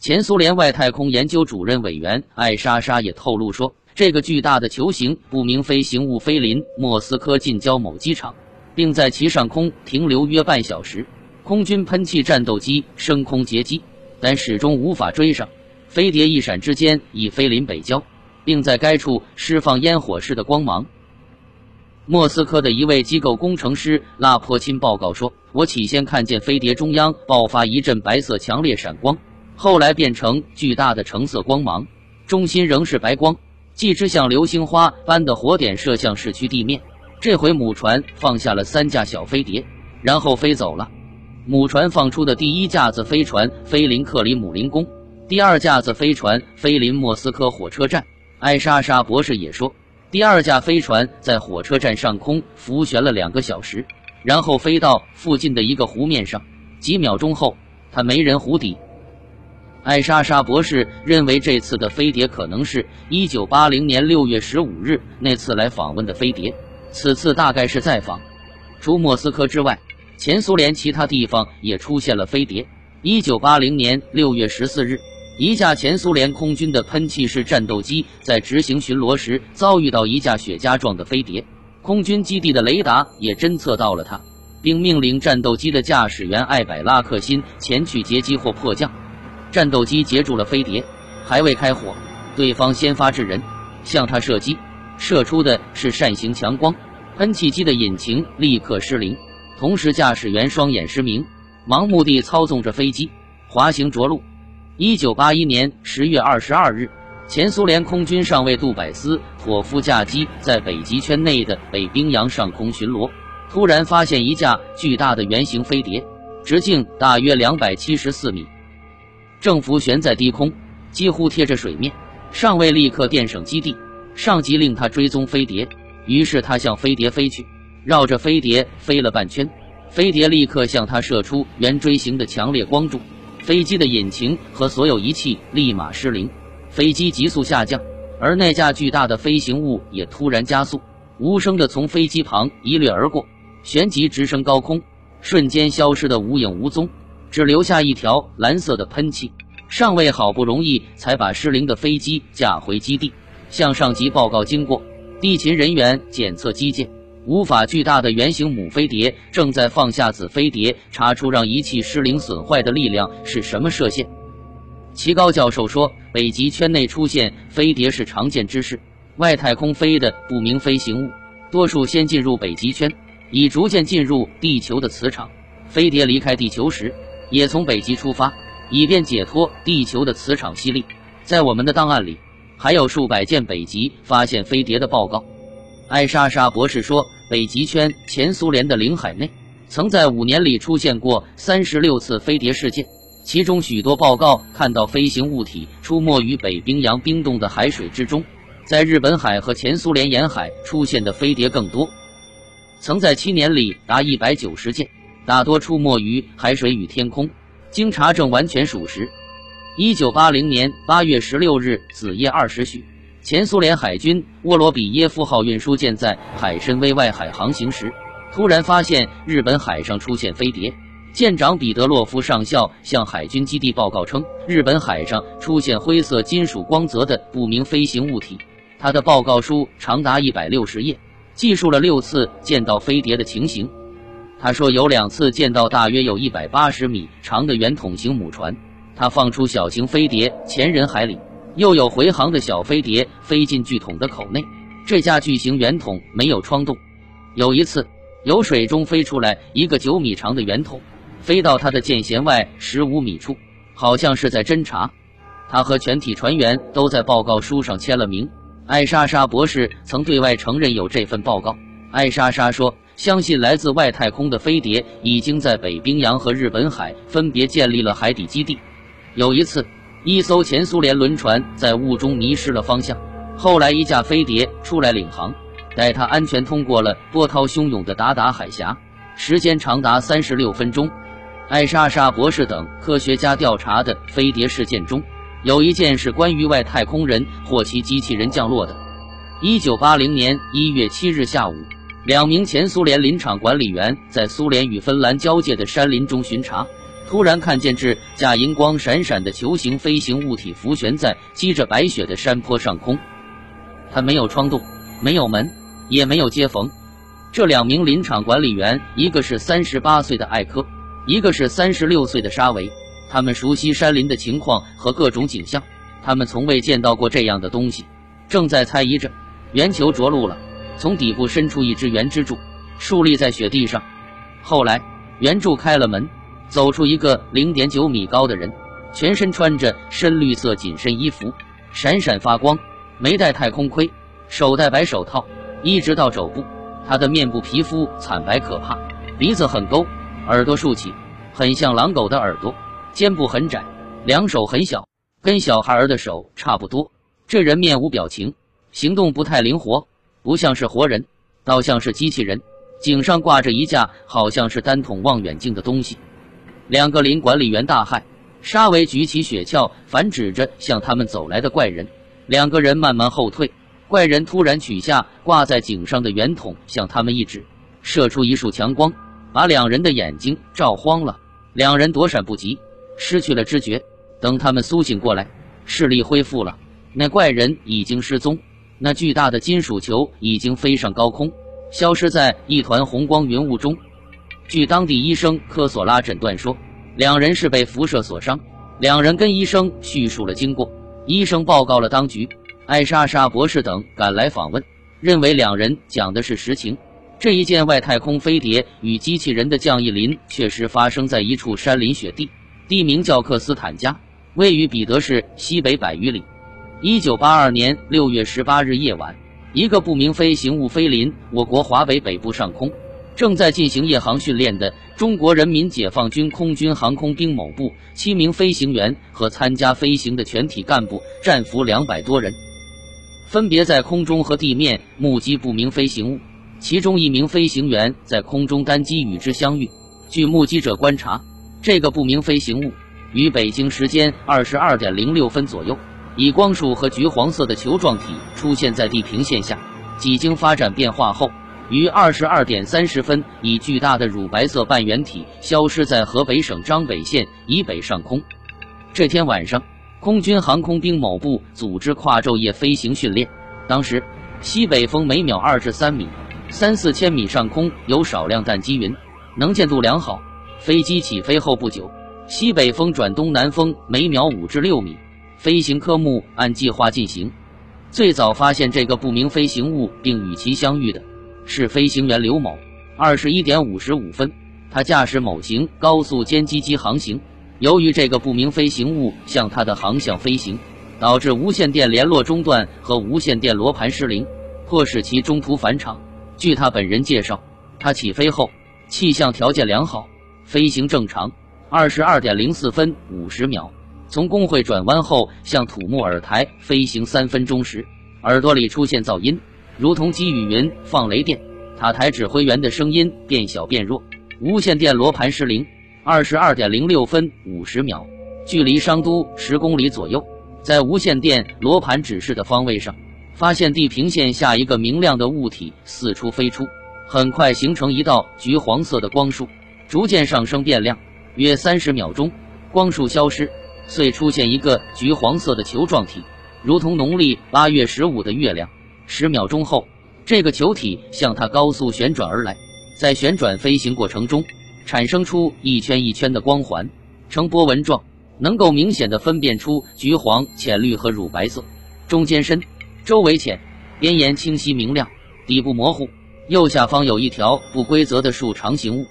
前苏联外太空研究主任委员艾莎莎也透露说，这个巨大的球形不明飞行物飞临莫斯科近郊某机场，并在其上空停留约半小时。空军喷气战斗机升空截击，但始终无法追上。飞碟一闪之间已飞临北郊，并在该处释放烟火似的光芒。莫斯科的一位机构工程师拉坡钦报告说：“我起先看见飞碟中央爆发一阵白色强烈闪光，后来变成巨大的橙色光芒，中心仍是白光，继之像流星花般的火点射向市区地面。这回母船放下了三架小飞碟，然后飞走了。母船放出的第一架子飞船飞临克里姆林宫，第二架子飞船飞临莫斯科火车站。”艾莎莎博士也说。第二架飞船在火车站上空浮悬了两个小时，然后飞到附近的一个湖面上。几秒钟后，它没人湖底。艾莎莎博士认为这次的飞碟可能是一九八零年六月十五日那次来访问的飞碟，此次大概是在访。除莫斯科之外，前苏联其他地方也出现了飞碟。一九八零年六月十四日。一架前苏联空军的喷气式战斗机在执行巡逻时遭遇到一架雪茄状的飞碟，空军基地的雷达也侦测到了它，并命令战斗机的驾驶员艾百拉克辛前去截击或迫降。战斗机截住了飞碟，还未开火，对方先发制人，向他射击，射出的是扇形强光，喷气机的引擎立刻失灵，同时驾驶员双眼失明，盲目地操纵着飞机滑行着陆。一九八一年十月二十二日，前苏联空军上尉杜百斯妥夫驾机在北极圈内的北冰洋上空巡逻，突然发现一架巨大的圆形飞碟，直径大约两百七十四米，正浮悬在低空，几乎贴着水面。尚未立刻电省基地，上级令他追踪飞碟，于是他向飞碟飞去，绕着飞碟飞了半圈，飞碟立刻向他射出圆锥形的强烈光柱。飞机的引擎和所有仪器立马失灵，飞机急速下降，而那架巨大的飞行物也突然加速，无声地从飞机旁一掠而过，旋即直升高空，瞬间消失得无影无踪，只留下一条蓝色的喷气。上尉好不容易才把失灵的飞机架回基地，向上级报告经过。地勤人员检测机件。无法巨大的圆形母飞碟正在放下子飞碟，查出让仪器失灵损坏的力量是什么射线。齐高教授说，北极圈内出现飞碟是常见之事。外太空飞的不明飞行物，多数先进入北极圈，以逐渐进入地球的磁场。飞碟离开地球时，也从北极出发，以便解脱地球的磁场吸力。在我们的档案里，还有数百件北极发现飞碟的报告。艾莎莎博士说，北极圈前苏联的领海内，曾在五年里出现过三十六次飞碟事件，其中许多报告看到飞行物体出没于北冰洋冰冻的海水之中。在日本海和前苏联沿海出现的飞碟更多，曾在七年里达一百九十件，大多出没于海水与天空。经查证完全属实。一九八零年八月十六日子夜二时许。前苏联海军沃罗比耶夫号运输舰在海参崴外海航行时，突然发现日本海上出现飞碟。舰长彼得洛夫上校向海军基地报告称，日本海上出现灰色金属光泽的不明飞行物体。他的报告书长达一百六十页，记述了六次见到飞碟的情形。他说有两次见到大约有一百八十米长的圆筒形母船，他放出小型飞碟潜人海里。又有回航的小飞碟飞进巨桶的口内，这架巨型圆筒没有窗洞。有一次，由水中飞出来一个九米长的圆筒，飞到他的舰舷外十五米处，好像是在侦察。他和全体船员都在报告书上签了名。艾莎莎博士曾对外承认有这份报告。艾莎莎说：“相信来自外太空的飞碟已经在北冰洋和日本海分别建立了海底基地。”有一次。一艘前苏联轮船在雾中迷失了方向，后来一架飞碟出来领航，带它安全通过了波涛汹涌的达达海峡，时间长达三十六分钟。艾莎莎博士等科学家调查的飞碟事件中，有一件是关于外太空人或其机器人降落的。一九八零年一月七日下午，两名前苏联林场管理员在苏联与芬兰交界的山林中巡查。突然看见只假银光闪闪的球形飞行物体浮悬在积着白雪的山坡上空。它没有窗洞，没有门，也没有接缝。这两名林场管理员，一个是三十八岁的艾科，一个是三十六岁的沙维。他们熟悉山林的情况和各种景象，他们从未见到过这样的东西。正在猜疑着，圆球着陆了，从底部伸出一只圆支柱，竖立在雪地上。后来，圆柱开了门，走出一个零点九米高的人，全身穿着深绿色紧身衣服，闪闪发光，没戴太空盔，手戴白手套，一直到肘部。他的面部皮肤惨白可怕，鼻子很勾，耳朵竖起，很像狼狗的耳朵。肩部很窄，两手很小，跟小孩儿的手差不多。这人面无表情，行动不太灵活，不像是活人，倒像是机器人。颈上挂着一架好像是单筒望远镜的东西。两个林管理员大骇，沙维举起雪橇，反指着向他们走来的怪人。两个人慢慢后退，怪人突然取下挂在颈上的圆筒，向他们一指，射出一束强光，把两人的眼睛照慌了。两人躲闪不及。失去了知觉，等他们苏醒过来，视力恢复了，那怪人已经失踪，那巨大的金属球已经飞上高空，消失在一团红光云雾中。据当地医生科索拉诊断说，两人是被辐射所伤。两人跟医生叙述了经过，医生报告了当局，艾莎莎博士等赶来访问，认为两人讲的是实情。这一件外太空飞碟与机器人的降翼林确实发生在一处山林雪地。地名叫克斯坦加，位于彼得市西北百余里。一九八二年六月十八日夜晚，一个不明飞行物飞临我国华北北部上空，正在进行夜航训练的中国人民解放军空军航空兵某部七名飞行员和参加飞行的全体干部战俘两百多人，分别在空中和地面目击不明飞行物。其中一名飞行员在空中单机与之相遇。据目击者观察。这个不明飞行物于北京时间二十二点零六分左右，以光束和橘黄色的球状体出现在地平线下。几经发展变化后，于二十二点三十分以巨大的乳白色半圆体消失在河北省张北县以北上空。这天晚上，空军航空兵某部组织跨昼夜飞行训练。当时，西北风每秒二至三米，三四千米上空有少量淡积云，能见度良好。飞机起飞后不久，西北风转东南风，每秒五至六米。飞行科目按计划进行。最早发现这个不明飞行物并与其相遇的是飞行员刘某。二十一点五十五分，他驾驶某型高速歼击机航行。由于这个不明飞行物向他的航向飞行，导致无线电联络中断和无线电罗盘失灵，迫使其中途返场。据他本人介绍，他起飞后气象条件良好。飞行正常，二十二点零四分五十秒，从工会转弯后向土木尔台飞行三分钟时，耳朵里出现噪音，如同积雨云放雷电。塔台指挥员的声音变小变弱，无线电罗盘失灵。二十二点零六分五十秒，距离商都十公里左右，在无线电罗盘指示的方位上，发现地平线下一个明亮的物体四处飞出，很快形成一道橘黄色的光束。逐渐上升变亮，约三十秒钟，光束消失，遂出现一个橘黄色的球状体，如同农历八月十五的月亮。十秒钟后，这个球体向它高速旋转而来，在旋转飞行过程中，产生出一圈一圈的光环，呈波纹状，能够明显的分辨出橘黄、浅绿和乳白色，中间深，周围浅，边沿清晰明亮，底部模糊。右下方有一条不规则的竖长形物。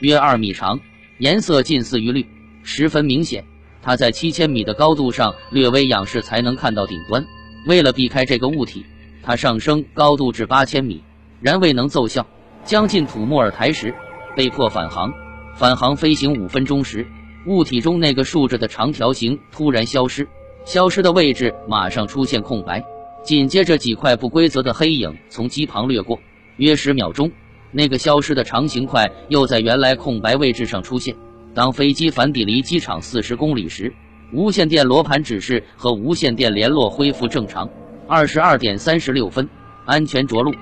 约二米长，颜色近似于绿，十分明显。它在七千米的高度上略微仰视才能看到顶端。为了避开这个物体，它上升高度至八千米，然未能奏效。将近土木尔台时，被迫返航。返航飞行五分钟时，物体中那个竖着的长条形突然消失，消失的位置马上出现空白，紧接着几块不规则的黑影从机旁掠过，约十秒钟。那个消失的长形块又在原来空白位置上出现。当飞机返抵离机场四十公里时，无线电罗盘指示和无线电联络恢复正常。二十二点三十六分，安全着陆。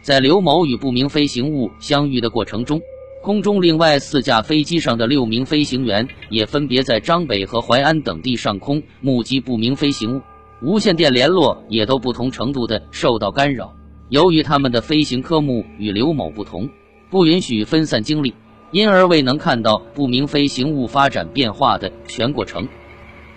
在刘某与不明飞行物相遇的过程中，空中另外四架飞机上的六名飞行员也分别在张北和淮安等地上空目击不明飞行物，无线电联络也都不同程度的受到干扰。由于他们的飞行科目与刘某不同，不允许分散精力，因而未能看到不明飞行物发展变化的全过程。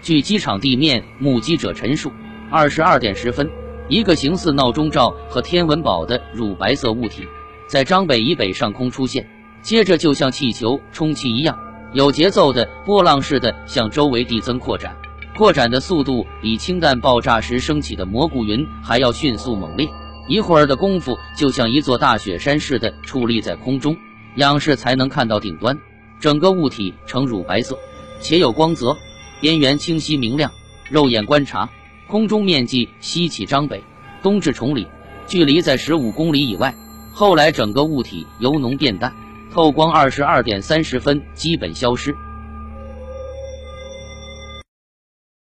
据机场地面目击者陈述，二十二点十分，一个形似闹钟罩和天文宝的乳白色物体在张北以北上空出现。接着就像气球充气一样，有节奏的波浪式的向周围递增扩展，扩展的速度比氢弹爆炸时升起的蘑菇云还要迅速猛烈。一会儿的功夫，就像一座大雪山似的矗立在空中，仰视才能看到顶端。整个物体呈乳白色，且有光泽，边缘清晰明亮。肉眼观察，空中面积西起张北，东至崇礼，距离在十五公里以外。后来整个物体由浓变淡。透光二十二点三十分基本消失。